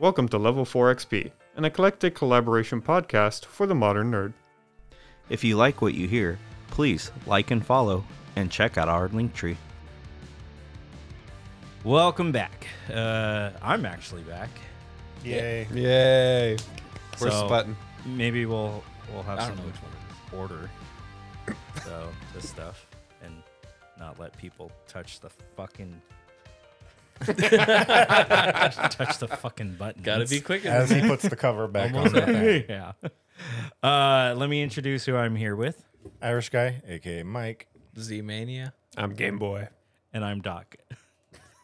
Welcome to Level 4 XP, an eclectic collaboration podcast for the modern nerd. If you like what you hear, please like and follow and check out our link tree. Welcome back. Uh, I'm actually back. Yay. Yay! Where's So- the button? Maybe we'll we'll have some don't know which one order. so this stuff and not let people touch the fucking touch the fucking button. Gotta be quick. As he puts the cover back on. the thing. yeah. Uh, let me introduce who I'm here with, Irish guy, aka Mike. Z Mania. I'm Game Boy. and I'm Doc.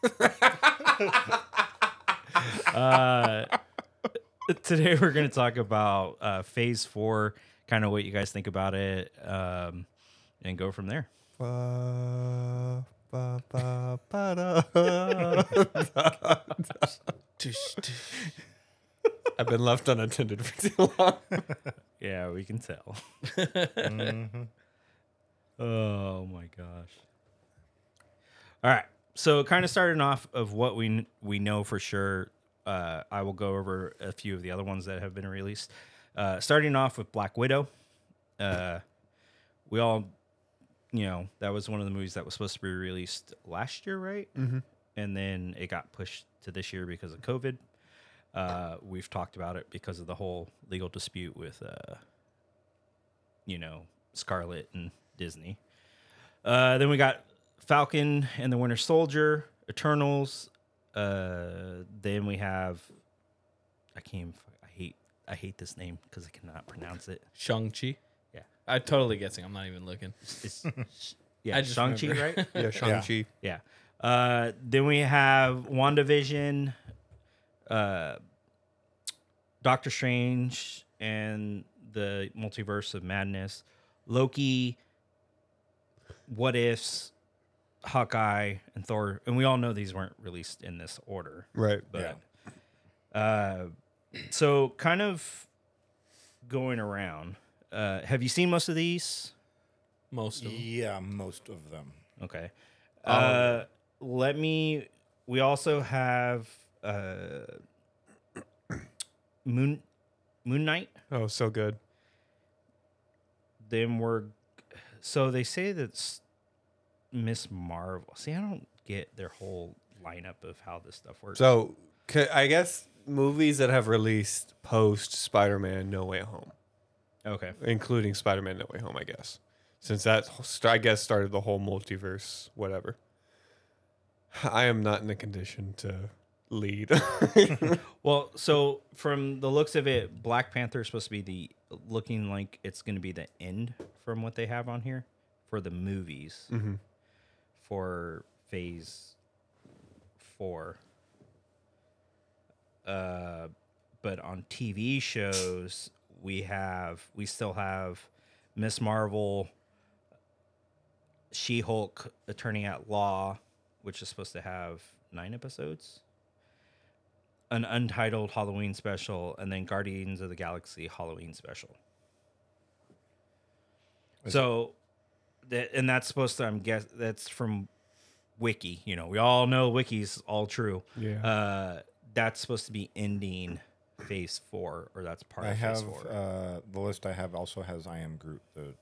uh, today we're going to talk about uh, Phase Four, kind of what you guys think about it, um, and go from there. Ba, ba, ba, ba, da. I've been left unattended for too long. Yeah, we can tell. Mhm. Oh my gosh. All right. So kind of starting off of what we kn- we know for sure. Uh, I will go over a few of the other ones that have been released. Uh, starting off with Black Widow. Uh, we all, you know, that was one of the movies that was supposed to be released last year, right? Mhm. And then it got pushed to this year because of COVID. Uh, we've talked about it because of the whole legal dispute with, uh, you know, Scarlett and Disney. Uh, then we got Falcon and the Winter Soldier, Eternals. Uh, then we have I can't. Even, I hate. I hate this name because I cannot pronounce it. Shang-Chi. Yeah. I'm totally guessing. I'm not even looking. It's yeah, I just Shang Chi, remember. right? Yeah, Shang-Chi. Yeah. Uh, then we have WandaVision, uh, Doctor Strange, and the Multiverse of Madness, Loki, What Ifs, Hawkeye, and Thor. And we all know these weren't released in this order. Right. But uh, so kind of going around. Uh, have you seen most of these? Most of them. Yeah, most of them. Okay. Uh, let me. We also have uh, Moon Moon Knight. Oh, so good. Then we're so they say that's Miss Marvel. See, I don't get their whole lineup of how this stuff works. So, ca- I guess movies that have released post Spider-Man No Way Home, okay, including Spider-Man No Way Home, I guess, since that st- I guess started the whole multiverse, whatever. I am not in a condition to lead. well, so from the looks of it, Black Panther is supposed to be the looking like it's going to be the end from what they have on here for the movies. Mhm. for phase four. Uh, but on TV shows, we have we still have Miss Marvel, She Hulk, Attorney at Law, which is supposed to have nine episodes, an untitled Halloween special, and then Guardians of the Galaxy Halloween special. So, that and that's supposed to I'm guess that's from Wiki. You know, we all know Wiki's all true. yeah. Uh, that's supposed to be ending Phase Four, or that's part I of have Phase Four. uh, the list I have also has I Am Groot. The looks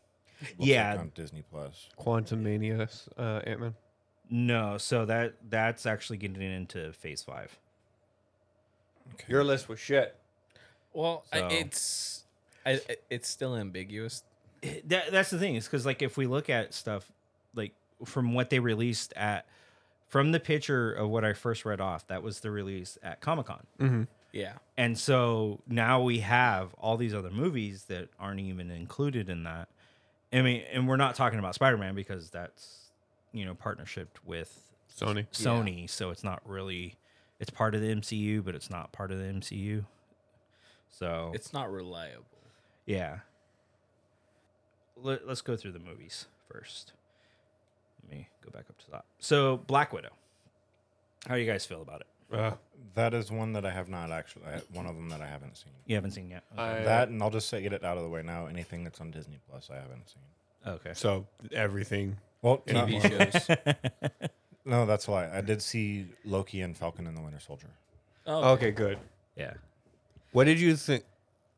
Yeah. like on Disney Plus. Quantumania, uh, Ant Man. no, so that that's actually getting into Phase Five. Okay. Your list was shit. Well, I, So- it's I, I- it's still ambiguous. That, that's the thing is because like if we look at stuff like from what they released at from the picture of what I first read off, that was the release at Comic Con. Mm-hmm. Yeah. And so now we have all these other movies that aren't even included in that. I mean, and we're not talking about Spider Man because that's you know partnership with Sony. Sony, so it's not really it's part of the MCU, but it's not part of the MCU. So It's not reliable. yeah. Let, let's go through the movies first. Let me go back up to the top. So Black Widow. How do you guys feel about it? Uh, That is one that I have not actually. I, one of them that I haven't seen. You haven't seen yet. Okay. I- that and I'll just say get it out of the way now. Anything that's on Disney Plus, I haven't seen. okay. so everything. Well, not- TV shows. no, that's why I did see Loki and Falcon and the Winter Soldier. Oh, Okay, good. Yeah. What did you think?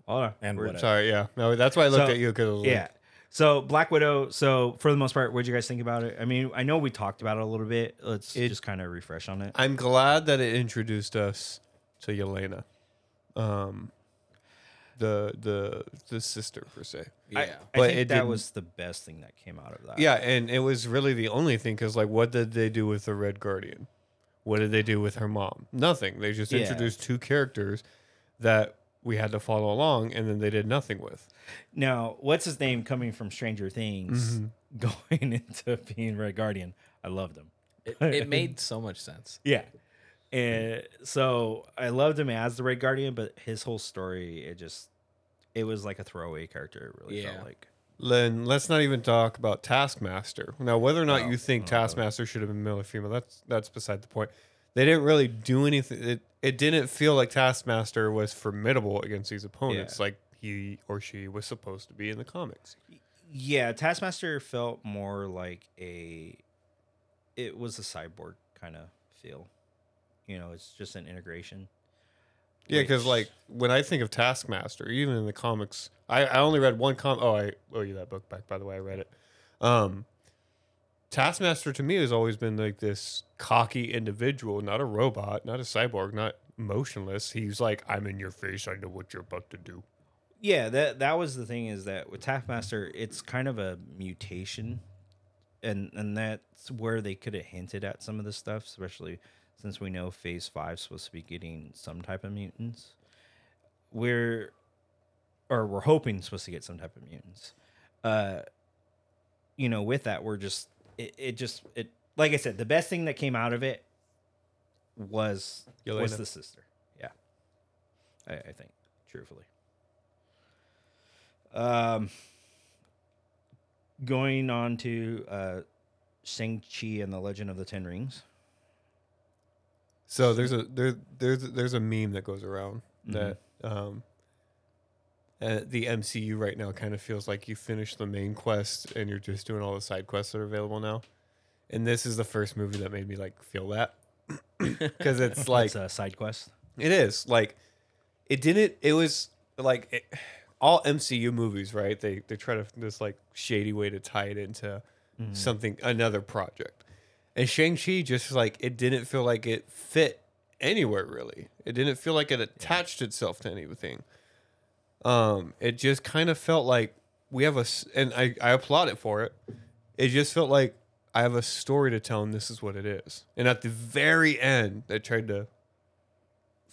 Hold on. And We're- what Sorry, yeah, no, that's why I looked So, at you because Yeah. So Black Widow. So for the most part, what did you guys think about it? I mean, I know we talked about it a little bit. Let's It- just kind of refresh on it. I'm glad that it introduced us to Yelena, um, the the the sister per se. Yeah. I, I But think it that didn't- was the best thing that came out of that. Yeah, and it was really the only thing because, like, what did they do with the Red Guardian? What did they do with her mom? Nothing. They just Yeah. introduced two characters that we had to follow along, and then they did nothing with. Now, what's his name coming from Stranger Things, Mm-hmm. going into being Red Guardian? I loved him. It, it made so much sense. Yeah. And so I loved him as the Red Guardian, but his whole story, it just, it was like a throwaway character. It really Yeah. felt like. Then let's not even talk about Taskmaster. Now, whether or not Oh, you think oh, Taskmaster should have been male or female, that's that's beside the point. They didn't really do anything. It, it didn't feel like Taskmaster was formidable against these opponents, Yeah. like he or she was supposed to be in the comics. Yeah, Taskmaster felt more like a, it was a cyborg kind of feel. You know, it's just an integration. Yeah, because Which- like when I think of Taskmaster, even in the comics, I, I only read one com. Oh, I owe you that book back. By the way, I read it. Um, Taskmaster to me has always been like this cocky individual, not a robot, not a cyborg, not motionless. He's like, I'm in your face. I know what you're about to do. Yeah, that that was the thing is that with Taskmaster, it's kind of a mutation, and and that's where they could have hinted at some of this stuff, especially since we know Phase Five's supposed to be getting some type of mutants. We're, or we're hoping supposed to get some type of mutants. Uh, you know, with that, we're just it, it just it like I said, the best thing that came out of it was was the sister. Yeah, I, I think truthfully. Um, going on to uh, Shang Chi and the Legend of the Ten Rings. So there's a there there's there's a meme that goes around Mhm. that um, uh, the MCU right now kind of feels like you finish the main quest and you're just doing all the side quests that are available now. And this is the first movie that made me like feel that because it's like it's a side quest. it is like it didn't. It was like it, all MCU movies, right? They they try to this like shady way to tie it into something another project. And Shang Chi just like it didn't feel like it fit anywhere really. It didn't feel like it attached itself to anything. Um, it just kind of felt like we have a s- and I I applaud it for it. It just felt like I have a story to tell and this is what it is. And at the very end, they tried to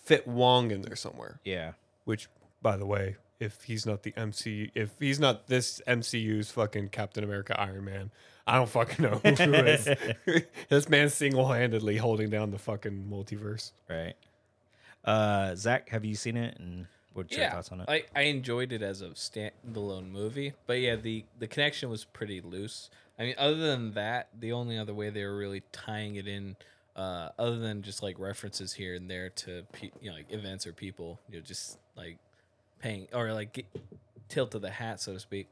fit Wong in there somewhere. Yeah, Which, by the way, if he's not the MCU, if he's not this MCU's fucking Captain America, Iron Man, I don't fucking know who is. this man single handedly holding down the fucking multiverse. right. Uh, Zach, have you seen it? And what's your yeah, thoughts on it? I, I enjoyed it as a standalone movie, but yeah, the the connection was pretty loose. I mean, other than that, the only other way they were really tying it in, uh, other than just like references here and there to pe- you know like events or people, you know, just like paying or like get, tilt of the hat, so to speak,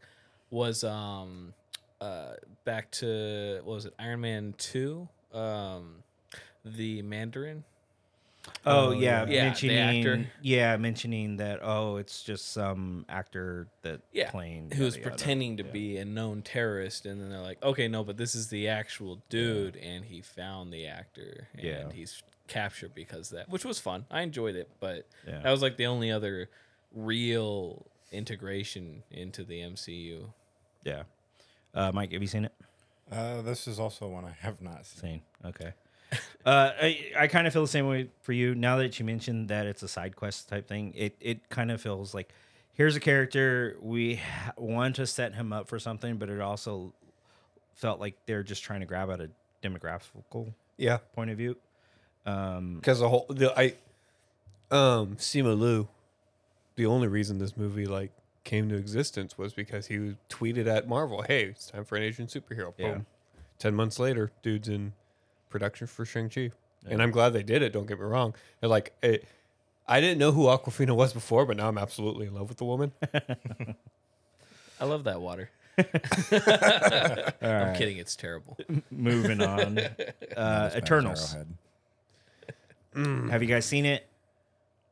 was um uh back to what was it Iron Man two, um, the Mandarin. Oh Oh, yeah, yeah. Yeah, the mentioning actor. yeah, mentioning that oh, it's just some actor that yeah, playing who was yada, yada. pretending to Yeah. be a known terrorist, and then they're like, okay, no, but this is the actual dude, and he found the actor, and Yeah. he's captured because of that, which was fun. I enjoyed it, but Yeah. that was like the only other real integration into the MCU. Yeah. Uh, Mike, have you seen it? Uh, this is also one I have not seen. Seen. Okay. Uh, I I kind of feel the same way for you. Now that you mentioned that it's a side quest type thing, it it kind of feels like here's a character we ha- want to set him up for something, but it also felt like they're just trying to grab at a demographical Yeah. point of view. Um, Because the whole, the, I, um, Simu Liu, the only reason this movie like came to existence was because he tweeted at Marvel, "Hey, it's time for an Asian superhero." Yeah. Ten months later, dude's in production for Shang Chi, and I'm glad they did it. Don't get me wrong. And like, it, I didn't know who Awkwafina was before, but now I'm absolutely in love with the woman. I love that water. all I'm kidding, it's terrible. moving on. Uh, Eternals. Arrowhead. Have you guys seen it?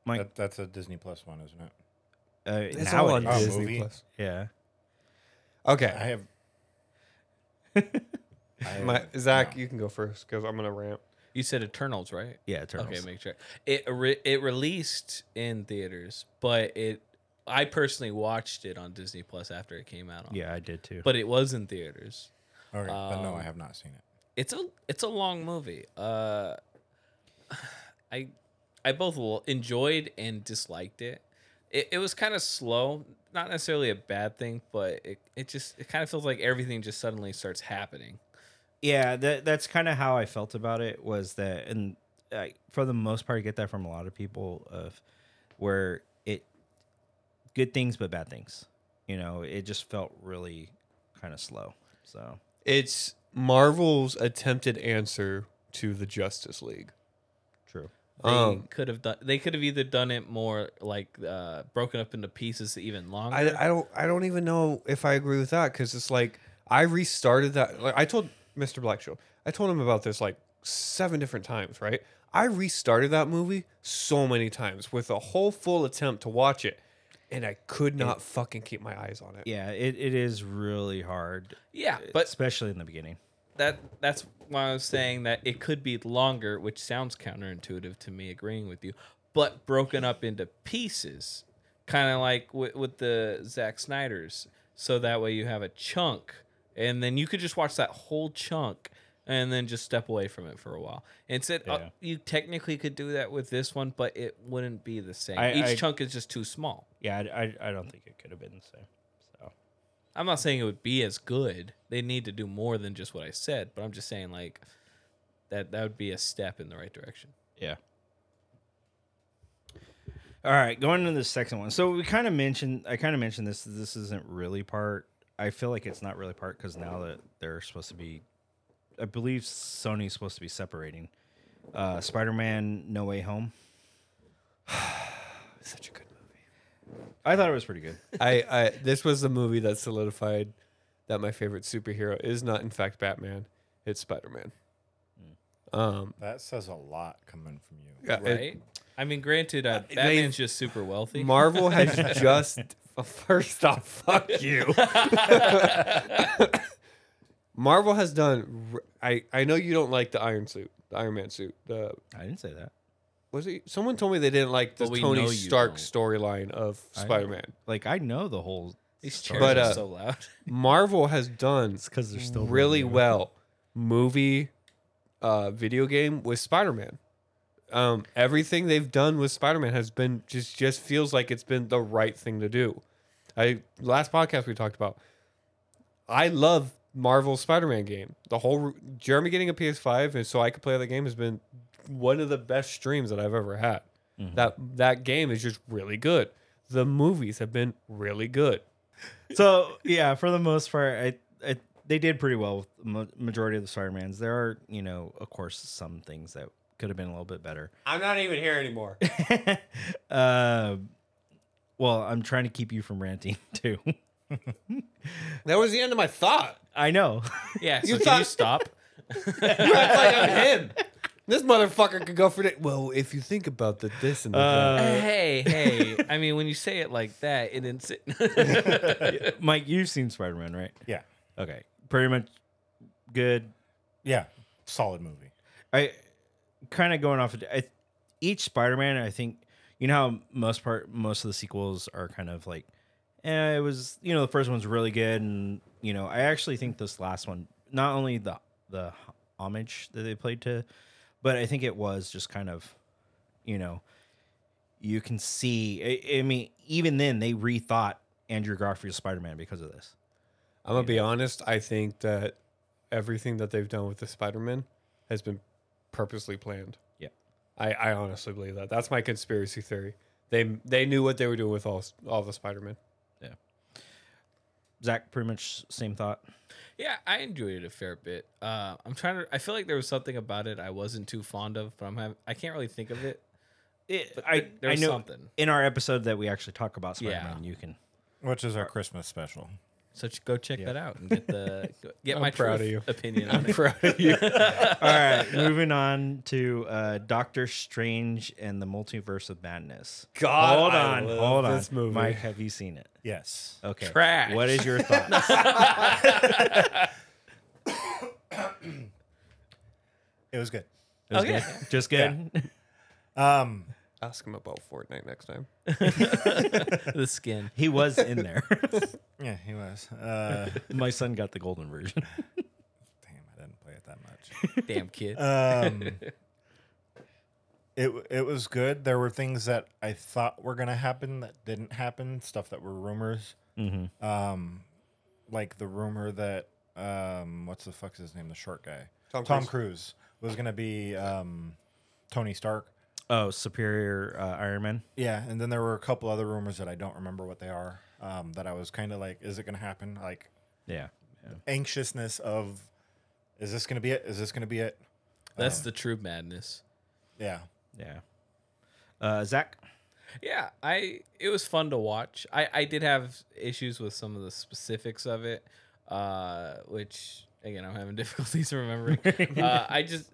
Mike, That, that's a Disney Plus one, isn't it? uh, It's all on nowadays- Oh, Disney movie? Plus. Yeah. Okay, I have. I my, Zach, no. you can go first because I'm gonna rant. You said Eternals, right? Yeah, Eternals. Okay, make sure. It re- it released in theaters, but it I personally watched it on Disney Plus after it came out. On, yeah, I did too. but it was in theaters. Okay, but no, um, I have not seen it. It's a it's a long movie. Uh, I I both enjoyed and disliked it. It, it was kind of slow, not necessarily a bad thing, but it, it just it kind of feels like everything just suddenly starts happening. Yeah, that that's kind of how I felt about it. Was that, and I, for the most part, I get that from a lot of people of where it good things but bad things. You know, it just felt really kind of slow. So It's Marvel's attempted answer to the Justice League. true. They Um, could have done. They could have either done it more like uh, broken up into pieces even longer. I, I don't I don't even know if I agree with that because it's like I restarted that. Like I told Mr. Black Show, I told him about this like seven different times. Right, I restarted that movie so many times with a whole full attempt to watch it, and I could not fucking keep my eyes on it. Yeah, it, it is really hard, yeah, uh, but especially in the beginning. that that's why I was saying that it could be longer, which sounds counterintuitive to me agreeing with you, but broken up into pieces, kind of like with, with the Zack Snyder's, so that way you have a chunk, and then you could just watch that whole chunk. And then just step away from it for a while. And said uh, you technically could do that with this one, but it wouldn't be the same. I- Each I- chunk is just too small. Yeah, I, I, I don't think it could have been the same. So I'm not saying it would be as good. They need to do more than just what I said, but I'm just saying like that that would be a step in the right direction. Yeah. All right, going into the second one. So we kind of mentioned, I kind of mentioned this. This isn't really part. I feel like it's not really part because now that they're supposed to be, I believe Sony's supposed to be separating. Uh, Spider-Man: No Way Home. Such a good movie. I thought it was pretty good. I, I this was the movie that solidified that my favorite superhero is not in fact Batman. It's Spider Man. Um, That says a lot coming from you. yeah, it- Right? I mean, granted, uh, they- Batman's just super wealthy. Marvel has just first off, fuck you. Marvel has done. I I know you don't like the Iron suit, the Iron Man suit. The I didn't say that. was it? Someone told me they didn't like the But we Tony know you Stark don't. storyline of I. Spider Man. Like I know the whole. These chairs But, are uh, so loud. Marvel has done because they're still really running. well movie uh video game with spider-man um everything they've done with spider-man has been just just feels like it's been the right thing to do i last podcast we talked about i love marvel spider-man game. The whole jeremy getting a ps5 and so i could play that game has been one of the best streams that i've ever had. That that game is just really good. The movies have been really good. So yeah, for the most part, I, I they did pretty well with the majority of the Spider-Mans. There are, you know, of course, some things that could have been a little bit better. i'm not even here anymore. Uh, well, I'm trying to keep you from ranting too. that was the end of my thought I know. Yeah, so you can thought- you stop? You act like I'm him. This motherfucker could go for it. Well, if you think about the this and the that. Uh, hey, hey. I mean, when you say it like that, it didn't. Mike, you've seen Spider-Man, right? Yeah. Okay, pretty much good. Yeah. Solid movie. I kind of going off of I, each Spider-Man. I think you know how most part most of the sequels are kind of like, eh, it was you know the first one's really good, and you know I actually think this last one not only the the homage that they played to, but I think it was just kind of, you know, you can see. I, I mean, even then they rethought Andrew Garfield's Spider-Man because of this. I'm gonna be honest. I think that everything that they've done with the Spider-Man has been purposely planned. Yeah. I, I honestly believe that. That's my conspiracy theory. They they knew what they were doing with all all the Spider-Man. Yeah. Zach, pretty much same thought. yeah, I enjoyed it a fair bit. Uh, I'm trying to. I feel like there was something about it I wasn't too fond of, but I'm having. I can't really think of it. It, But I, there- there I was know something. in our episode that we actually talk about Spider-Man, you can. Which is our Christmas special. So go check that out and get the get I'm my proud truth of you. opinion on I'm it. proud of you. All right, moving on to uh, Doctor Strange and the Multiverse of Madness. God, hold I on, love hold on. this movie. Mike, have you seen it? Yes. Okay. Trash. What is your thoughts? It was good. It was yeah. good? Just good. Um, Ask him about Fortnite next time. the skin. He was in there. yeah, he was. Uh, My son got the golden version. damn, I didn't play it that much. Damn kid. Um, it it was good. There were things that I thought were gonna happen that didn't happen. Stuff that were rumors. Mm-hmm. Um, like the rumor that um, what's the fuck's his name? The short guy, Tom Tom Cruise. Cruise, was gonna be um, Tony Stark. Oh, Superior uh, Iron Man. Yeah, and then there were a couple other rumors that I don't remember what they are. Um, that I was kind of like, is it gonna happen? Like Yeah. anxiousness of, is this gonna be it? Is this gonna be it? That's the true madness. Yeah. Yeah. Uh, Zach. Yeah, I it was fun to watch. I I did have issues with some of the specifics of it, uh, which again I'm having difficulties remembering. uh, I just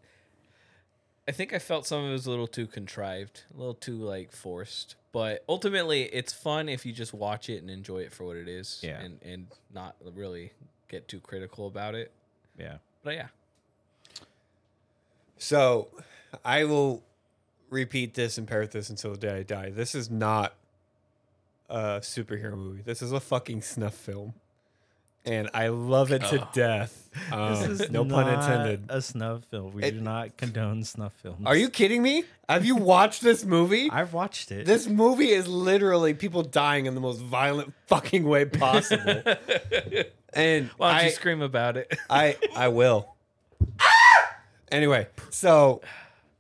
I think I felt some of it was a little too contrived, a little too like forced. But ultimately, it's fun if you just watch it and enjoy it for what it is, Yeah. and and not really get too critical about it. Yeah. But yeah, So, I will repeat this and parrot this until the day I die. This is not a superhero movie. This is a fucking snuff film, and I love it to death. Um, This is no pun intended. A snuff film. We It- do not condone snuff films. Are you kidding me? Have you watched this movie? I've watched it. This movie is literally people dying in the most violent fucking way possible. and why don't I, you scream about it? I I will. anyway, so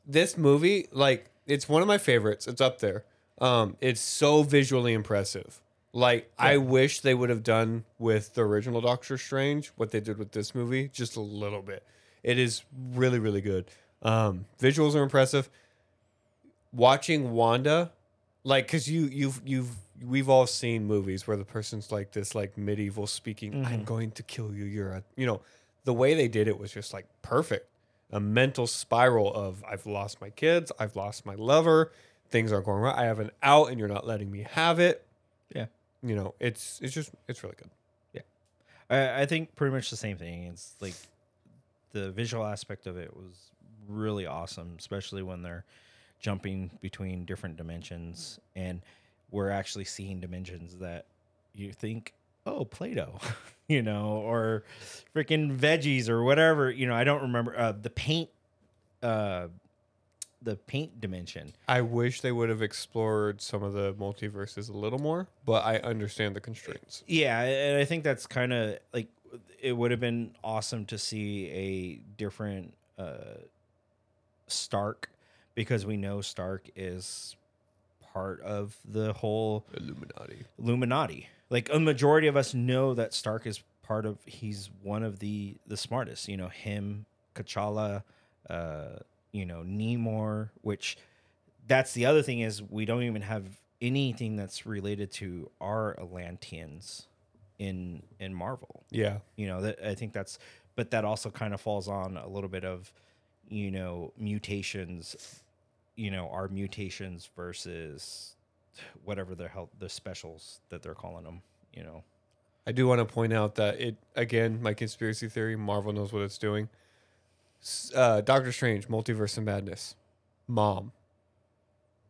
this movie, like, it's one of my favorites. It's up there. Um, it's so visually impressive. Like, I wish they would have done with the original Doctor Strange what they did with this movie, just a little bit. It is really, really good. Um, visuals are impressive. Watching Wanda, like, cause you, you've, you've, we've all seen movies where the person's like this, like medieval speaking. I'm going to kill you. You're a, you know, the way they did it was just like perfect. A mental spiral of I've lost my kids, I've lost my lover, things are going right. I have an out, and you're not letting me have it. You know, it's it's just it's really good. Yeah, I, I think pretty much the same thing. It's like the visual aspect of it was really awesome, especially when they're jumping between different dimensions and we're actually seeing dimensions that you think, oh, Play-Doh, you know, or freaking veggies or whatever. You know, I don't remember uh, the paint, uh, the paint dimension. I wish they would have explored some of the multiverses a little more, but I understand the constraints. Yeah, and I think that's kind of like it would have been awesome to see a different uh, Stark because we know Stark is part of the whole Illuminati. Illuminati. Like a majority of us know that Stark is part of. He's one of the the smartest. You know him, T'Challa. uh, you know Namor, Which that's the other thing is we don't even have anything that's related to our Atlanteans in in Marvel. Yeah. You know that I think that's, but that also kind of falls on a little bit of, you know, mutations. You know, our mutations versus whatever the hell the specials that they're calling them. You know, I do want to point out that it again, my conspiracy theory. Marvel knows what it's doing. S- Uh, Doctor Strange, Multiverse of Madness, mom.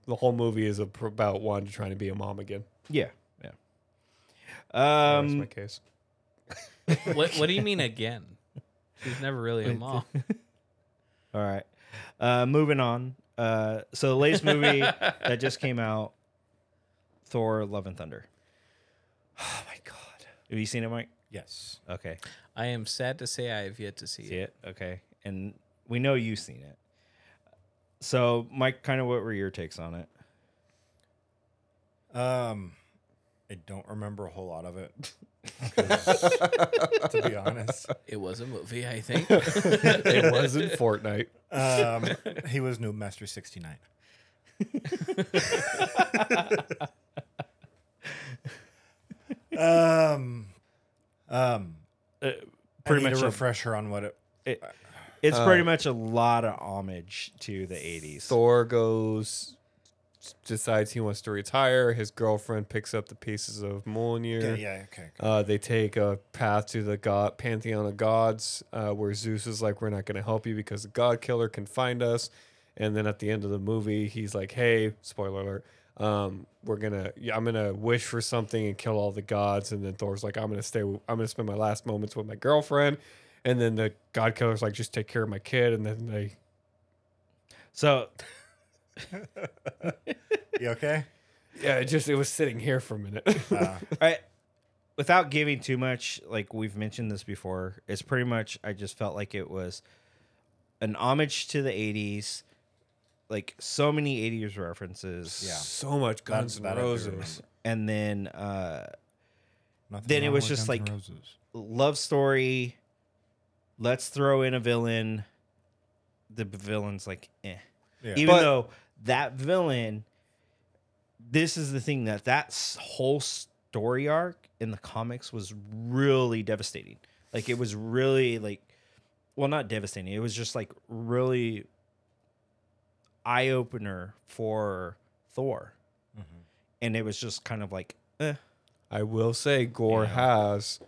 The whole movie is about Wanda trying to be a mom again. yeah, yeah. That's Um, my case. what What do you mean again? She's never really a mom. all right. Uh, moving on. Uh, so the latest movie that just came out, Thor: Love and Thunder. Oh my god. Have you seen it, Mike? Yes. Okay. I am sad to say I have yet to see, See it. it? Okay. And we know you've seen it. So, Mike, kind of what were your takes on it? Um, I don't remember a whole lot of it. to be honest, It was a movie, I think. it wasn't Fortnite. um, he was new Master sixty nine. um, Um, Uh, pretty pretty need much a a- refresher on what it. It, it's Uh, pretty much a lot of homage to the 80s. Thor goes, decides he wants to retire. His girlfriend picks up the pieces of Mjolnir. Yeah, yeah, okay. okay. Uh, they take a path to the god pantheon of gods, uh, where Zeus is like, "We're not going to help you because the God Killer can find us." And then at the end of the movie, he's like, "Hey, spoiler alert, um, we're gonna, yeah, I'm gonna wish for something and kill all the gods." And then Thor's like, "I'm gonna stay, I'm gonna spend my last moments with my girlfriend." And then the God Killer's like, "Just take care of my kid." And then they, So You okay? yeah, it just it was sitting here for a minute. Uh, I, without giving too much, like we've mentioned this before, it's pretty much I just felt like it was an homage to the '80s, like so many '80s references. Yeah. so much Guns that N' I Roses. and then uh, nothing Then it was just like- Roses. love story. Let's throw in a villain. The villain's like, eh. Yeah. Even But- though that villain, this is the thing that that whole story arc in the comics was really devastating. Like it was really like, well, not devastating. It was just like really eye opener for Thor, Mm-hmm. and it was just kind of like, eh. I will say Gorr Yeah. has,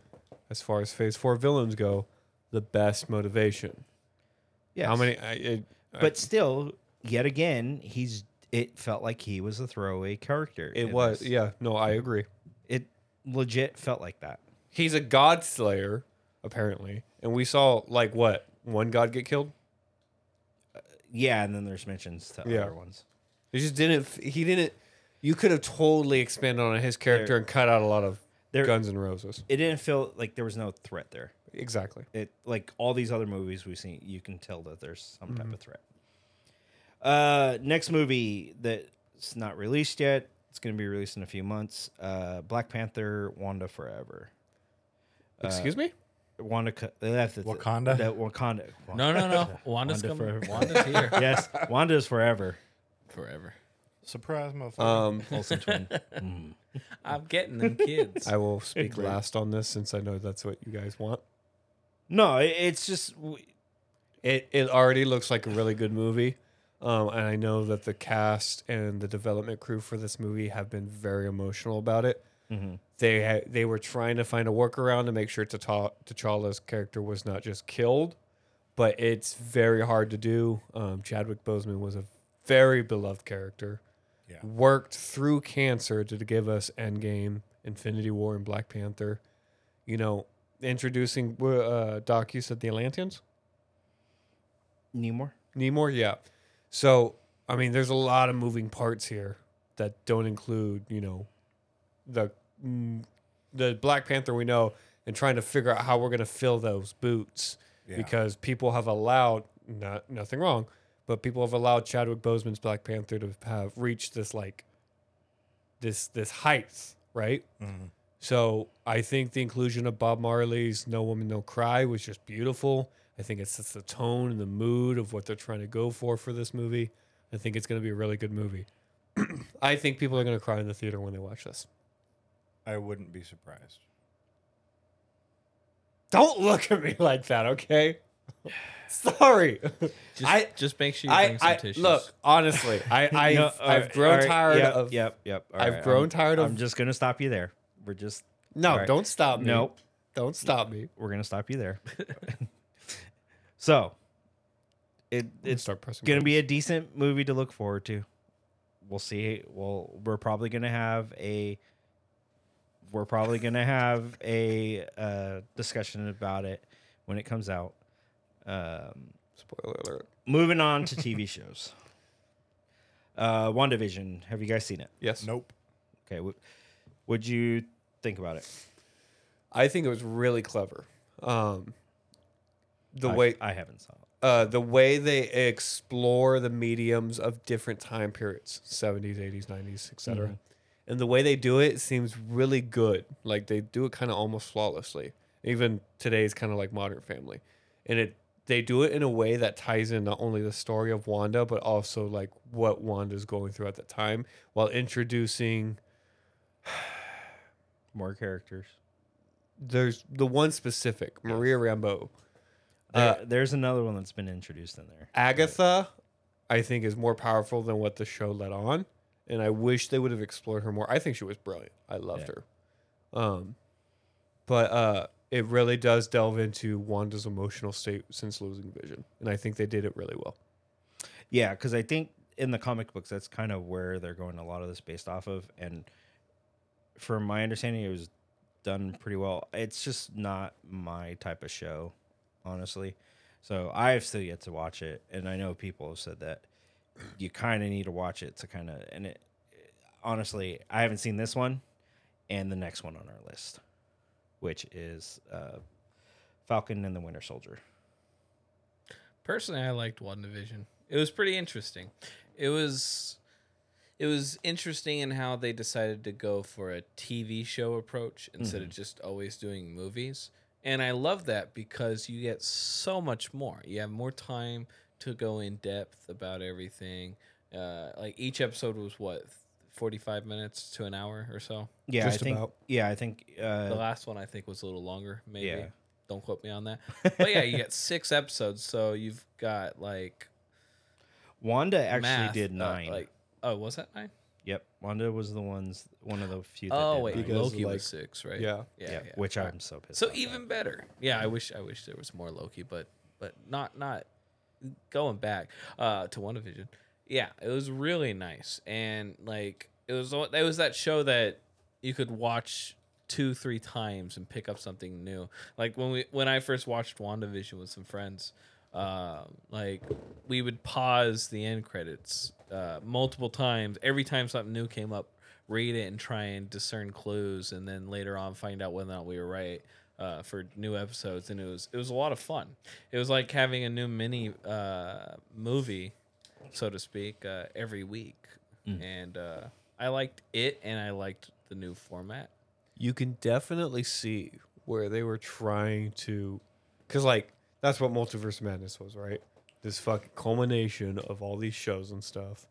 as far as Phase Four villains go, the best motivation. Yeah. How many? I, it, I- But still, yet again, he's. It felt like he was a throwaway character. it was. this. Yeah. No, I agree. It legit felt like that. He's a god slayer, apparently, and we saw like what one god get killed. Uh, yeah, and then there's mentions to Yeah. other ones. He just didn't. He didn't. You could have totally expanded on his character There- and cut out a lot of There, Guns and Roses. it didn't feel like there was no threat there. Exactly. It like all these other movies we've seen, you can tell that there's some Mm-hmm. type of threat. Uh, next movie that's not released yet. It's going to be released in a few months. Uh, Black Panther: Wanda Forever. Uh, Excuse me. Wanda. Co- they left the- Wakanda? The, Wakanda. No, no, no. Wanda's Wanda coming. forever. Wanda's here yes, Wanda's forever. forever. Surprise, motherfucker. Um, Olsen twin. Mm. I'm getting them kids. I will speak last on this since I know that's what you guys want. No, it- it's just It it already looks like a really good movie. Um, and I know that the cast and the development crew for this movie have been very emotional about it. Mhm. They ha- they were trying to find a workaround to make sure T'Challa- T'Challa's character was not just killed, but it's very hard to do. Um, Chadwick Boseman was a very beloved character. Yeah. Worked through cancer to give us Endgame, Infinity War, and Black Panther. You know, introducing uh, Doc. You said the Atlanteans. Namor. Namor, yeah. So, I mean, there's a lot of moving parts here that don't include, you know, the mm, the Black Panther we know, and trying to figure out how we're gonna fill those boots Yeah. because people have allowed not nothing wrong, but people have allowed Chadwick Boseman's Black Panther to have reached this like this this heights, right? Mhm. So I think the inclusion of Bob Marley's "No Woman No Cry" was just beautiful. I think it sets the tone and the mood of what they're trying to go for for this movie. I think it's going to be a really good movie. I think people are going to cry in the theater when they watch this. I wouldn't be surprised. Don't look at me like that, okay? Sorry. Just, I- just make sure you I, bring some I tissues. look honestly. I I've, No, I've grown right, tired yep, of. Yep, yep. all I've right, grown I'm- tired of- I'm just gonna stop you there. We're just No, All right. don't stop me. Nope. Don't stop me. we're gonna stop you there. so, it it's start pressing. gonna buttons. be a decent movie to look forward to. We'll see. Well, we're probably gonna have a. We're probably gonna have a uh, discussion about it when it comes out. Um, spoiler alert. moving on to TV shows. Uh, WandaVision. Have you guys seen it? Yes. Nope. Okay. What would you think about it? I think it was really clever. Um, the I- way I haven't saw it. uh, the way they explore the mediums of different time periods 70s 80s 90s etc Mhm. and the way they do it seems really good like they do it kind of almost flawlessly even today's kind of like modern family and it they do it in a way that ties in not only the story of wanda but also like what wanda's going through at the time while introducing More characters. there's the one specific Maria Rambeau. There- there's another one that's been introduced in there. Agatha, I think, is more powerful than what the show let on, and I wish they would have explored her more. I think she was brilliant. I loved Yeah. her. Um, but uh, it really does delve into Wanda's emotional state since losing Vision, and I think they did it really well. Yeah, because I think in the comic books that's kind of where they're going a lot of this based off of, and from my understanding, it was done pretty well. It's just not my type of show, honestly. So I have still yet to watch it, and I know people have said that you kind of need to watch it to kind of. And it, honestly, I haven't seen this one and the next one on our list, which is uh, Falcon and the Winter Soldier. Personally, I liked WandaVision. It was pretty interesting. It was it was interesting in how they decided to go for a TV show approach instead of just always doing movies. And I love that because you get so much more. You have more time to go in depth about everything. Uh, like each episode was what, 45 minutes to an hour or so? Yeah, Just I think. about. Yeah, I think. Uh, The last one I think was a little longer, maybe. Yeah. Don't quote me on that. But yeah, you get six episodes, so you've got like Wanda actually math, did uh, nine. like, oh, was that nine? yep, Wanda was the ones, one of the few. That Oh wait. Because, Loki like, was six, right? yeah. yeah, yeah, yeah. which I'm so pissed. so about even better. Yeah, I wish I wish there was more Loki, but but not not going back uh to WandaVision. Yeah, it was really nice, and like it was it was that show that you could watch two three times and pick up something new. Like when we when I first watched WandaVision with some friends. Uh, like we would pause the end credits uh, multiple times. Every time something new came up read it and try and discern clues and then later on find out whether or not we were right uh, for new episodes. And it was it was a lot of fun. It was like having a new mini uh, movie so to speak uh, every week. And uh, i liked it and i liked the new format. You can definitely see where they were trying to because like that's what multiverse madness was right this fucking culmination of all these shows and stuff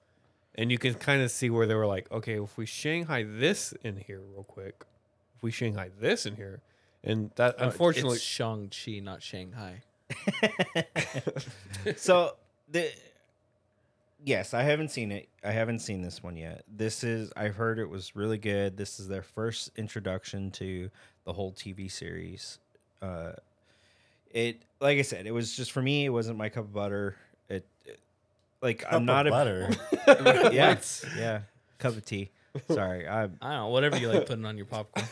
and you can kind of see where they were like okay if we shanghai this in here real quick if we shanghai this in here and that unfortunately Oh, it's shang-chi not shanghai so the yes, I haven't seen it. I haven't seen this one yet. This is I've heard it was really good. This is their first introduction to the whole TV series. Uh, it like I said, it was just for me. It wasn't my cup of butter. It, it- like Cup I'm of not a butter. yeah yeah cup of tea. Sorry, I'm i don't know whatever you like putting on your popcorn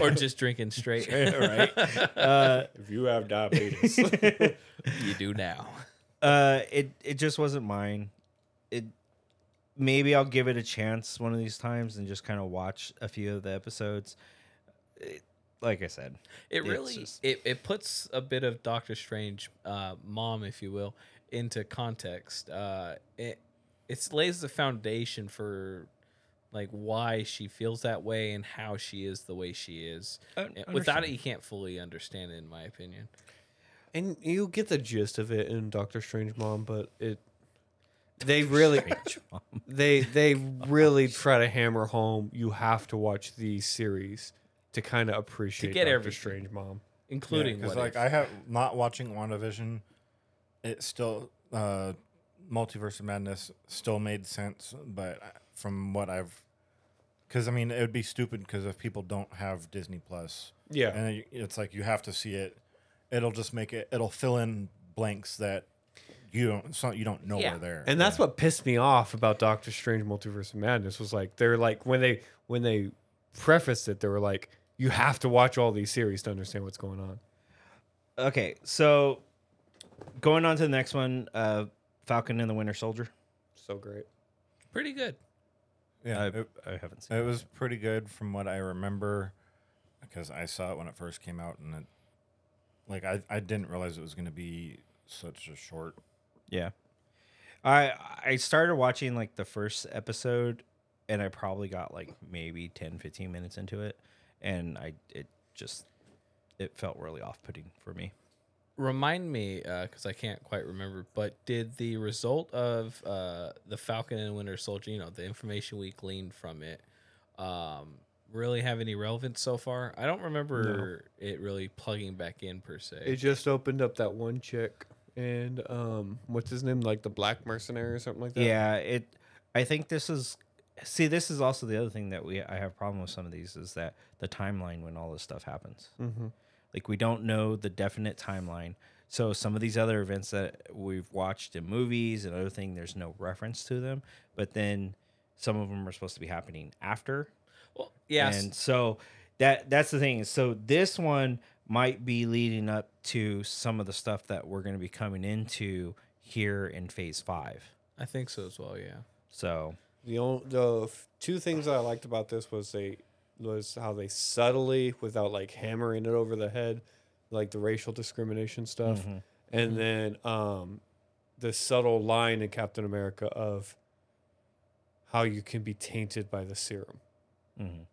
or just drinking straight right. Uh, if you have diabetes you do now Uh, it it just wasn't mine. It maybe I'll give it a chance one of these times and just kind of watch a few of the episodes. It, like I said, It really just- it, it puts a bit of Doctor Strange, uh, mom, if you will, into context. Uh, it it lays the foundation for like why she feels that way and how she is the way she is. Without it, you can't fully understand it, in my opinion. and you get the gist of it in doctor strange mom but it they really they they really try to hammer home you have to watch these series to kind of appreciate to get Doctor everything. Strange Mom. Including because what like if. I have not watching WandaVision, it still uh, Multiverse of Madness still made sense, but from what I've, because I mean it would be stupid because if people don't have Disney Plus, Yeah, and it- it's like you have to see it, it'll just make it it'll fill in blanks that you don't it's not, you don't know Yeah. are there, and that's Yeah. what pissed me off about Doctor Strange Multiverse of Madness was like they're like when they when they prefaced it they were like you have to watch all these series to understand what's going on. okay, so going on to the next one, uh, Falcon and the Winter Soldier. So great. Pretty good. yeah. I, it, I haven't seen. It was pretty good from what I remember because I saw it when it first came out and it like I, I didn't realize it was going to be such a short Yeah. I I started watching like the first episode and I probably got like maybe 10 15 minutes into it and I it just it felt really off-putting for me. Remind me, because I can't quite remember, but did the result of uh, the Falcon and Winter Soldier, you know, the information we gleaned from it, um, really have any relevance so far. I don't remember it really plugging back in per se. It just opened up that one chick and um, what's his name? Like the Black Mercenary or something like that. Yeah, it. I think this is. See, this is also the other thing that we I have a problem with some of these is that the timeline when all this stuff happens. Mm-hmm. Like we don't know the definite timeline. So some of these other events that we've watched in movies and other thing, there's no reference to them. But then some of them are supposed to be happening after. well, yes. And so that that's the thing. So this one might be leading up to some of the stuff that we're going to be coming into here in phase five. I think so as well. Yeah. So The only, the two things that I liked about this was they was how they subtly, without like hammering it over the head, like the racial discrimination stuff, Mhm. and then um, the subtle line in Captain America of how you can be tainted by the serum. mhm.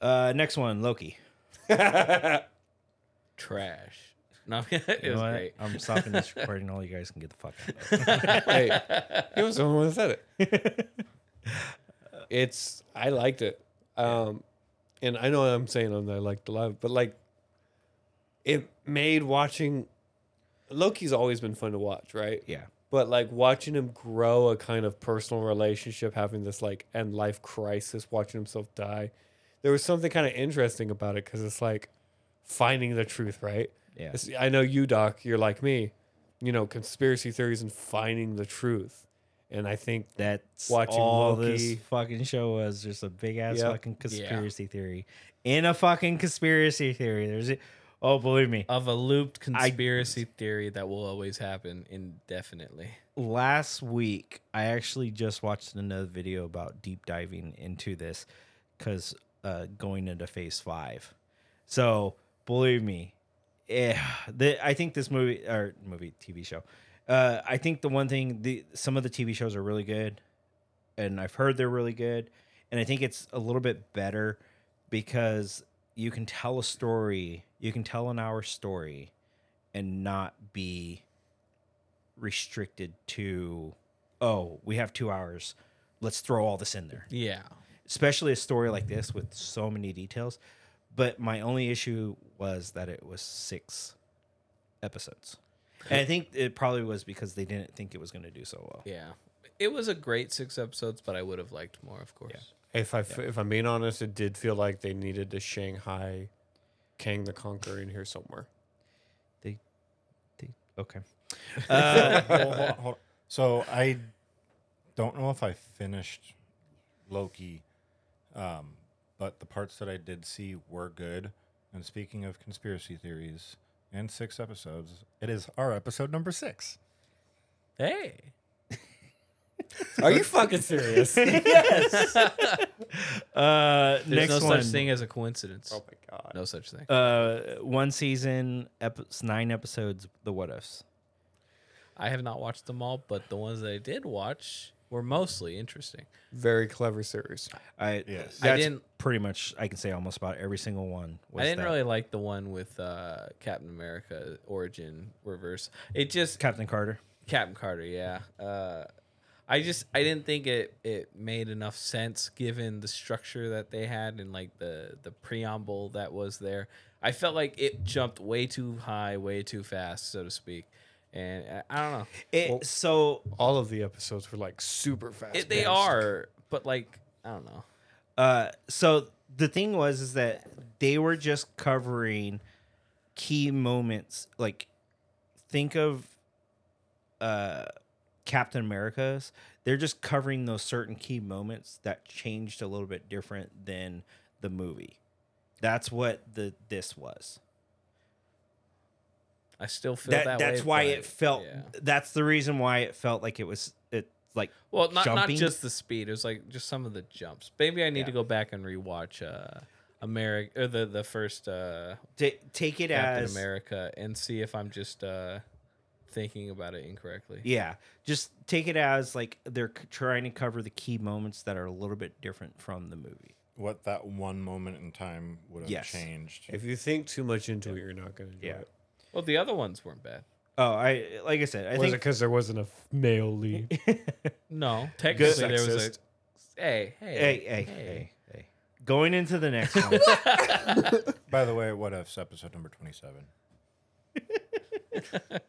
uh, next one, Loki. Trash. No, it was great. I'm stopping this recording. All you guys can get the fuck out. hey, he was the one that said it. it's I liked it, um, and I know I'm saying on that I liked the live, but like, it made watching Loki's always been fun to watch, right? yeah. But like watching him grow a kind of personal relationship, having this like end life crisis, watching himself die, there was something kind of interesting about it because it's like finding the truth, right? Yeah. It's- I know you, Doc. You're like me, you know, conspiracy theories and finding the truth. And I think That's Watching all Loki. this fucking show was. Just a big ass Yep. fucking conspiracy theory. In a fucking conspiracy theory. There's it. Oh, believe me. Of a looped conspiracy theory that will always happen indefinitely. last week I actually just watched another video about deep diving into this because uh, going into phase five. So believe me, eh, the, I think this movie or movie TV show. Uh, I think the one thing the some of the TV shows are really good, and I've heard they're really good, and I think it's a little bit better because you can tell a story, you can tell an hour story, and not be restricted to oh we have two hours let's throw all this in there Yeah. especially a story like this with so many details but my only issue was that it was six episodes and i think it probably was because they didn't think it was going to do so well Yeah. It was a great six episodes, but I would have liked more, of course. if I if I'm being honest, it did feel like they needed to Shanghai Kang the Conqueror in here somewhere. they, they okay uh, Hold- hold- hold. So I don't know if I finished Loki, um, but the parts that I did see were good. And speaking of conspiracy theories and six episodes, it is our episode number six. Hey. Are you fucking serious? Yes. uh There's next no one such thing as a coincidence. oh my god. No such thing. uh one season epi- nine episodes the what ifs I have not watched them all, but the ones that I did watch were mostly interesting. Very clever series. I Yes. that's I didn't- pretty much I can say almost about every single one. Was I didn't that. really like the one with uh, Captain America origin reverse. It just Captain Carter. Captain Carter, yeah. Uh, I just I didn't think it it made enough sense given the structure that they had and like the the preamble that was there. I felt like it jumped way too high, way too fast, so to speak. And I, I don't know. It, Well- so All of the episodes were like super fast. It, they are, but like I don't know. uh so the thing was is that they were just covering key moments like think of uh Captain America's they're just covering those certain key moments that changed a little bit different than the movie. That's what the this was. I still feel That, that, that's way, why but, it felt yeah. that's the reason why it felt like it was it like Well, not not just the speed. It was like just some of the jumps. Maybe I need Yeah. to go back and rewatch uh America or the the first uh ta- take it Captain as America and see if I'm just uh thinking about it incorrectly. Yeah, just take it as like they're c- trying to cover the key moments that are a little bit different from the movie. What that one moment in time would have Yes. changed. If you think too much into it, you're not going to enjoy Yeah. it. Well, the other ones weren't bad. Oh, I like I said, I was it think because there wasn't a f- male lead? No, technically there was a Sexist. hey, hey, Hey, hey, hey, hey. Going into the next one. By the way, what if's episode number twenty-seven?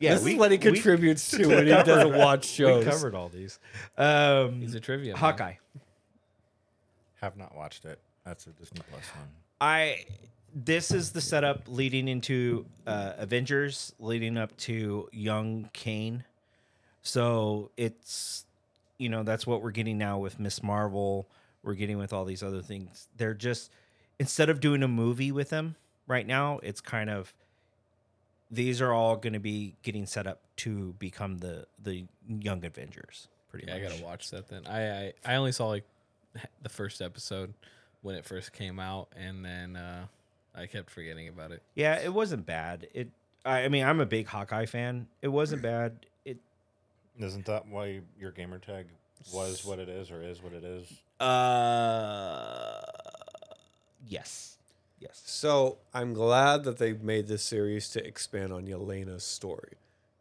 Yeah, this is what he we- contributes to when he doesn't watch shows. We covered all these. Um, He's a trivia. man. Hawkeye. Have not watched it. That's a Disney Plus one. I this is the setup leading into uh, Avengers, leading up to young Kane. So it's you know that's what we're getting now with Miss Marvel. We're getting with all these other things. They're just instead of doing a movie with them right now, it's kind of these are all going to be getting set up to become the the young Avengers. Pretty Yeah, I gotta watch that then. I, I I only saw like the first episode when it first came out, and then uh, I kept forgetting about it. Yeah, it wasn't bad. It. I, I mean, I'm a big Hawkeye fan. It wasn't bad. It. Isn't that why your gamer tag was what it is or is what it is? Uh. Yes. Yes. So I'm glad that they made this series to expand on Yelena's story.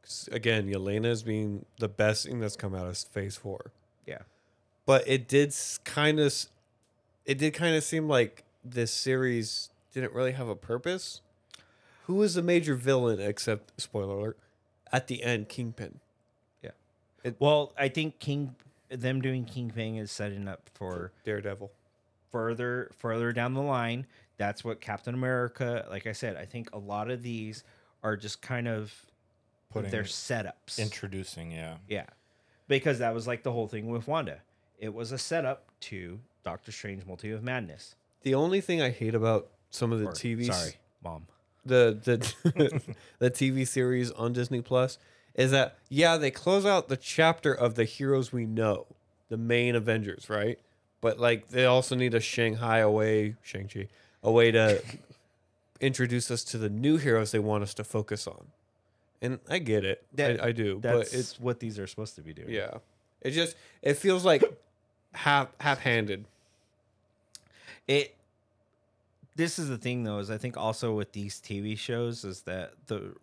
'Cause, again, Yelena is being the best thing that's come out of Phase Four. Yeah. But it did kind of, it did kind of seem like this series didn't really have a purpose. Who was the major villain except spoiler alert? At the end, Kingpin. Yeah. Well, I think King, them doing Kingpin is setting up for Daredevil. further further down the line. That's what Captain America. Like I said, I think a lot of these are just kind of Putting their setups. introducing, yeah. Yeah. Because that was like the whole thing with Wanda. It was a setup to Doctor Strange Multi of Madness. The only thing I hate about some of the Or, TV Sorry, mom. the the the TV series on Disney Plus is that yeah they close out the chapter of the heroes we know, the main Avengers, right? But like they also need a Shanghai away Shang Chi a way to introduce us to the new heroes they want us to focus on, and I get it, That- I, I do, but it's what these are supposed to be doing. yeah, it just it feels like half half handed. it this is the thing though is i think also with these tv shows is that the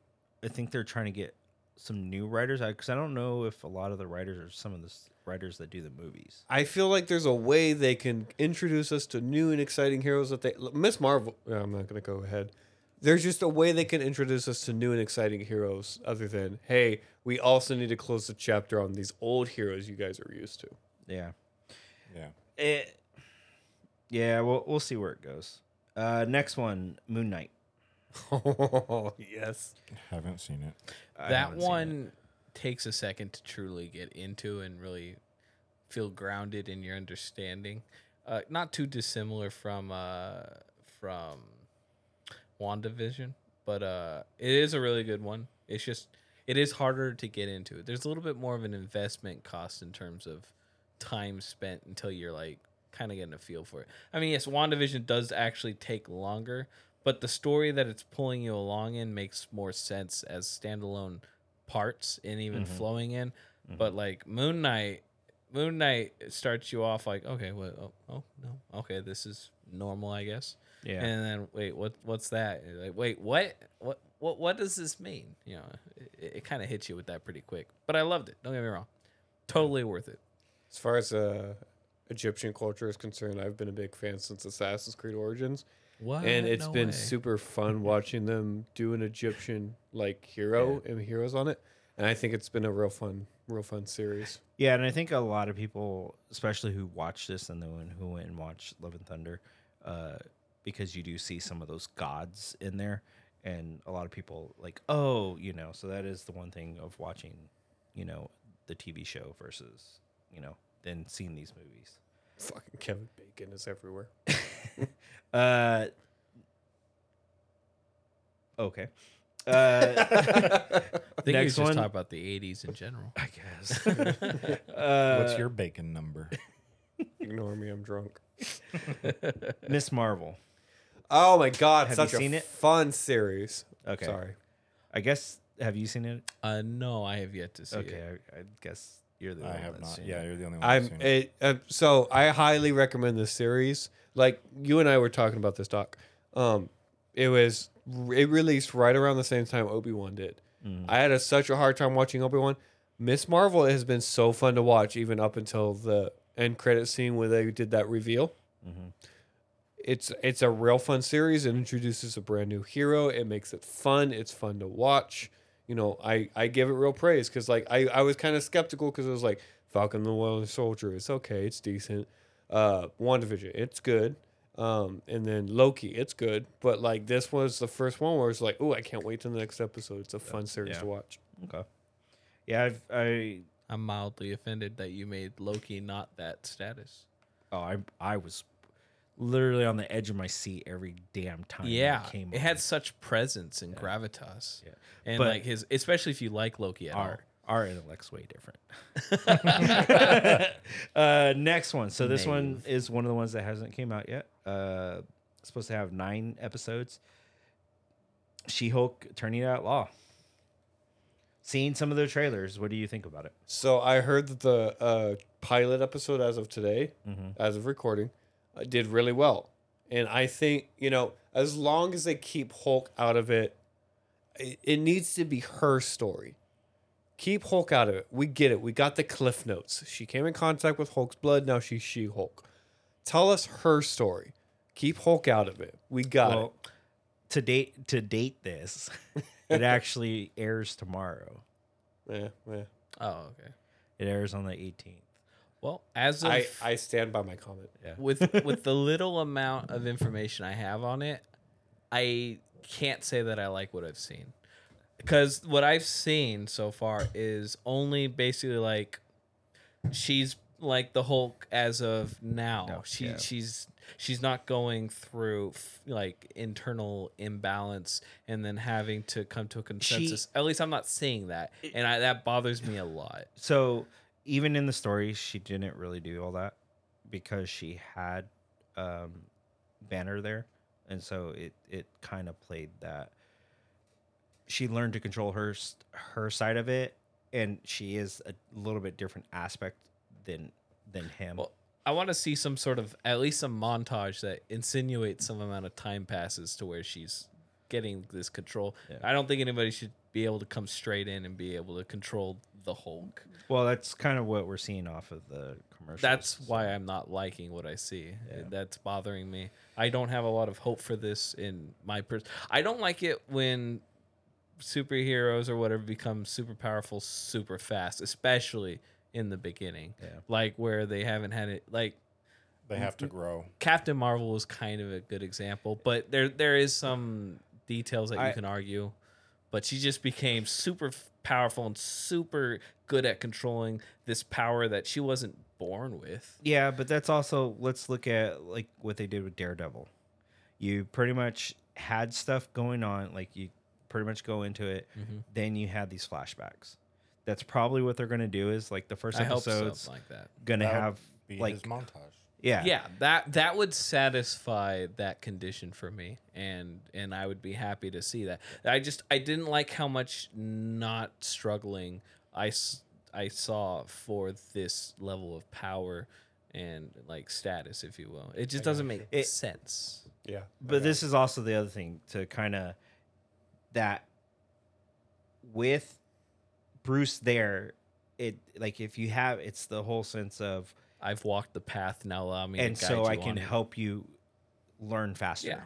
i think they're trying to get some new writers because I, don't know if a lot of the writers are some of the writers that do the movies I feel like there's a way they can introduce us to new and exciting heroes that they Miss Marvel. yeah, I'm not gonna go ahead. There's just a way they can introduce us to new and exciting heroes other than hey, we also need to close the chapter on these old heroes you guys are used to. yeah Yeah. it yeah we'll, we'll see where it goes uh next one moon knight oh yes. Haven't seen it. I that haven't seen it. one takes a second to truly get into and really feel grounded in your understanding. Uh, not too dissimilar from uh, from WandaVision, but uh, it is a really good one. It's just it is harder to get into. It. There's a little bit more of an investment cost in terms of time spent until you're like kind of getting a feel for it. I mean, yes, WandaVision does actually take longer, but the story that it's pulling you along in makes more sense as standalone parts and even flowing in. But like Moon Knight, Moon Knight starts you off like, okay, what? Oh, oh no, okay, this is normal, I guess. yeah And then wait, what? What's that? Like, wait, what? What? What? What does this mean? You know, it, it kind of hits you with that pretty quick. But I loved it. Don't get me wrong, totally worth it. As far as uh, Egyptian culture is concerned, I've been a big fan since Assassin's Creed Origins. What? and it's No been way. super fun watching them do an Egyptian like hero and heroes on it. And I think it's been a real fun, real fun series. Yeah, and I think a lot of people, especially who watch this and then who went and watched Love and Thunder, uh, because you do see some of those gods in there, and a lot of people like, oh, you know, so that is the one thing of watching, you know, the TV show versus, you know, then seeing these movies. Fucking Kevin Bacon is everywhere. Uh, okay. Uh, I think Next you one. just talk about the '80s in general. I guess. uh, What's your bacon number? Ignore me, I'm drunk. Miss Marvel? Oh my god, Have such you a seen it? fun series. Okay. Sorry. I guess. Have you seen it? Uh, no, I have yet to see Okay, it. I, I guess you're the. I one have that's not. seen Yeah, it. you're the only one. I'm seen it. it, uh, so I highly recommend this series. Like you and I were talking about this doc. Um, it was it released right around the same time Obi Wan did. Mhm. I had a, such a hard time watching Obi Wan, Miss Marvel has been so fun to watch, even up until the end credit scene where they did that reveal. It's it's a real fun series. It introduces a brand new hero. It makes it fun. It's fun to watch. You know, I I give it real praise because like I I was kind of skeptical because it was like Falcon the Winter Soldier. It's okay. It's decent. Uh, WandaVision. It's good. Um, and then Loki, it's good, but like this was the first one where it's like, oh, I can't wait to the next episode. It's a fun series Yeah. to watch. Okay. Yeah, I've, I I'm mildly offended that you made Loki not that status. oh I I was literally on the edge of my seat every damn time. Yeah, it came. it on. had such presence and gravitas. Yeah. and But- like his, especially if you like Loki at all. our our intellect's way different. uh, next one. So this one is one of the ones that hasn't came out yet. Uh, supposed to have nine episodes. She Hulk Attorney at Law. Seeing some of the trailers, what do you think about it? So I heard that the uh, pilot episode, as of today, as of recording, uh, did really well, and I think you know as long as they keep Hulk out of it, it, it needs to be her story. Keep Hulk out of it. We get it. We got the cliff notes. She came in contact with Hulk's blood. Now she's She Hulk. Tell us her story. Keep Hulk out of it. We got it. To date to date this, it actually airs tomorrow. Yeah, yeah. Oh, okay. It airs on the 18th. Well, as of I, I stand by my comment. Yeah. With with the little amount of information I have on it, I can't say that I like what I've seen. Because what I've seen so far is only basically like she's like the Hulk as of now. No, she yeah. she's she's not going through f- like internal imbalance and then having to come to a consensus. At least I'm not seeing that, and I, that bothers me a lot. So even in the story, she didn't really do all that because she had um, Banner there, and so it it kind of played that. She learned to control her her side of it, and she is a little bit different aspect than than him. Well, I want to see some sort of at least some montage that insinuates some amount of time passes to where she's getting this control. Yeah. I don't think anybody should be able to come straight in and be able to control the Hulk. Well, that's kind of what we're seeing off of the commercials. That's why I'm not liking what I see. That's bothering me. I don't have a lot of hope for this in my person. I don't like it when superheroes or whatever become super powerful super fast, especially in the beginning. Yeah. Like where they haven't had it like They have to grow. Captain Marvel was kind of a good example, but there there is some details that you can argue. But she just became super powerful and super good at controlling this power that she wasn't born with. Yeah, but that's also let's look at like what they did with Daredevil. You pretty much had stuff going on, like you pretty much go into it, Mm-hmm. then you had these flashbacks. That's probably what they're gonna do. Is like the first I hope episode's like that. gonna That have be like his montage. Yeah, Yeah, that that would satisfy that condition for me, and and I would be happy to see that. I just I didn't like how much not struggling I I saw for this level of power and like status, if you will. It just doesn't make It- sense. Yeah. But this is also the other thing to kind of that with Bruce there, it like if you have it's the whole sense of I've walked the path now. Allow me, and to guide so you I can on it. help you learn faster. Yeah.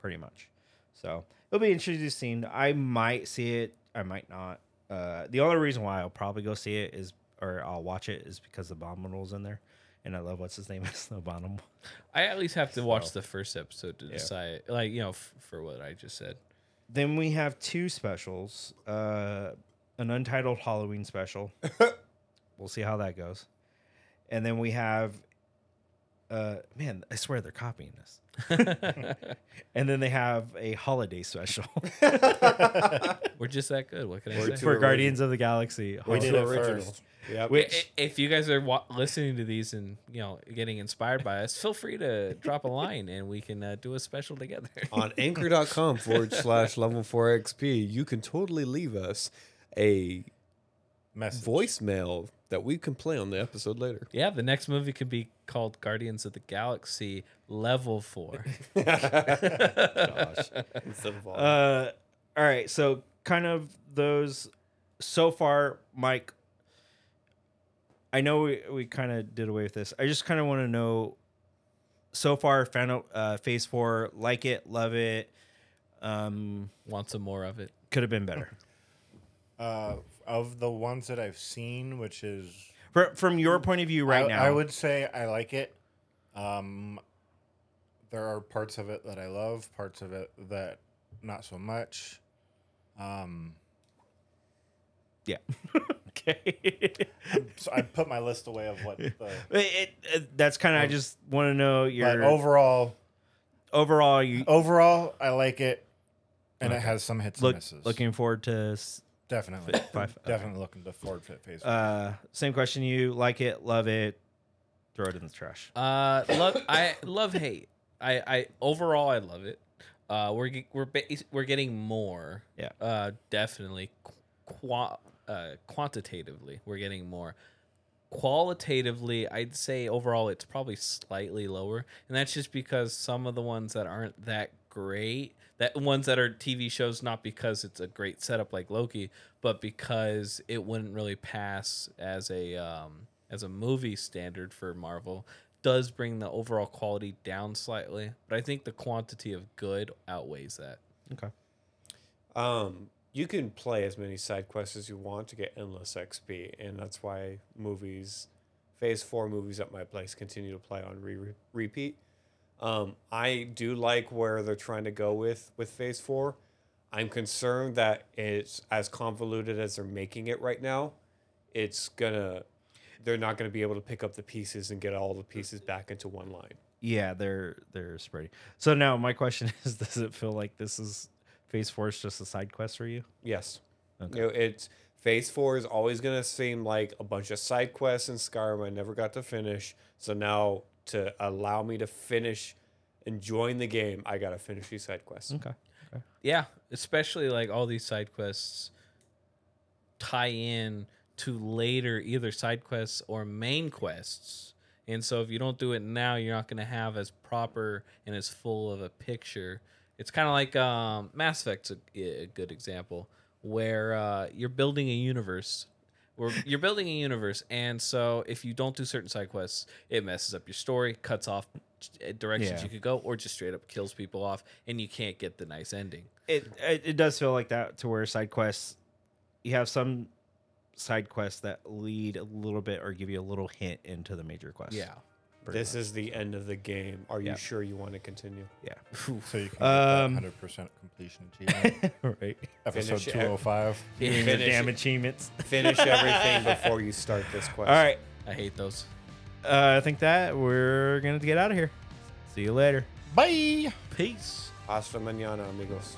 pretty much. So it'll be interesting. I might see it. I might not. Uh, the only reason why I'll probably go see it is, or I'll watch it, is because the Abominable's in there, and I love what's his name is the Abominable. I at least have to watch the first episode to decide, like you know, f- for what I just said. Then we have two specials. Uh, an untitled Halloween special. we'll see how that goes. And then we have uh man, I swear they're copying this. and then they have a holiday special We're just that good. What can I We're say? too- for Guardians of the Galaxy. We did it original. first. Yep. Which I- if you guys are wa- listening to these and you know getting inspired by us, feel free to drop a line and we can uh, do a special together. on anchor.com forward slash level 4 XP, you can totally leave us a Message. voicemail that we can play on the episode later. yeah, the next movie could be called Guardians of the Galaxy Level Four. gosh. Instead of all. Uh all right, so kind of those so far, Mike, I know we, we kind of did away with this. I just kind of want to know so far, Final uh, Phase Four, like it, love it. Um, Want some more of it? could have been better. Uh, of the ones that I've seen, which is Fr- from your point of view, right I, now, I would say I like it. Um, there are parts of it that I love, parts of it that not so much. Um, yeah. okay. so I put my list away of what the. it, it, that's kind of. I just want to know But your overall, overall. You overall, I like it, and it Okay. has some hits look and misses. looking forward to. s- definitely, Fit five, okay. definitely looking to forward fit phase. Uh, same question. You like it, love it, throw it in the trash. Uh, love. I love hate. I, I overall I love it. Uh, we're ge- we're ba- we're getting more. Yeah. Uh, definitely. Qua- uh, quantitatively, we're getting more. Qualitatively, I'd say overall it's probably slightly lower, and that's just because some of the ones that aren't that great, that ones that are TV shows, not because it's a great setup like Loki, but because it wouldn't really pass as a um, as a movie standard for Marvel, does bring the overall quality down slightly. But I think the quantity of good outweighs that. Okay. Um, you can play as many side quests as you want to get endless XP, and that's why movies, Phase Four movies at my place continue to play on re- re- repeat. Um, I do like where they're trying to go with with Phase Four. I'm concerned that it's as convoluted as they're making it right now. It's gonna, they're not gonna be able to pick up the pieces and get all the pieces back into one line. Yeah, they're they're spreading. So now my question is: Does it feel like this is Phase Four is just a side quest for you? Yes. Okay. You know, it's phase four is always gonna seem like a bunch of side quests in Skyrim I never got to finish. So now to allow me to finish enjoying the game, I gotta finish these side quests. Okay. Yeah, especially like all these side quests tie in to later either side quests or main quests. And so if you don't do it now, you're not going to have as proper and as full of a picture. It's kind of like um, Mass Effect's a, a good example where uh, you're building a universe. Where you're building a universe, and so if you don't do certain side quests, it messes up your story, cuts off directions Yeah. you could go, or just straight up kills people off, and you can't get the nice ending. It, it it does feel like that to where side quests, you have some side quests that lead a little bit or give you a little hint into the major quest. Yeah. Pretty This is the end of the game. Are you Yeah. sure you want to continue? Yeah. so you can Um, get that 100% completion achievement. right. Episode Finish it. 205. Your Finish damn achievements. Finish everything before you start this quest. All right. I hate those. Uh, I think that we're gonna get out of here. See you later. Bye. Peace. Hasta mañana, amigos.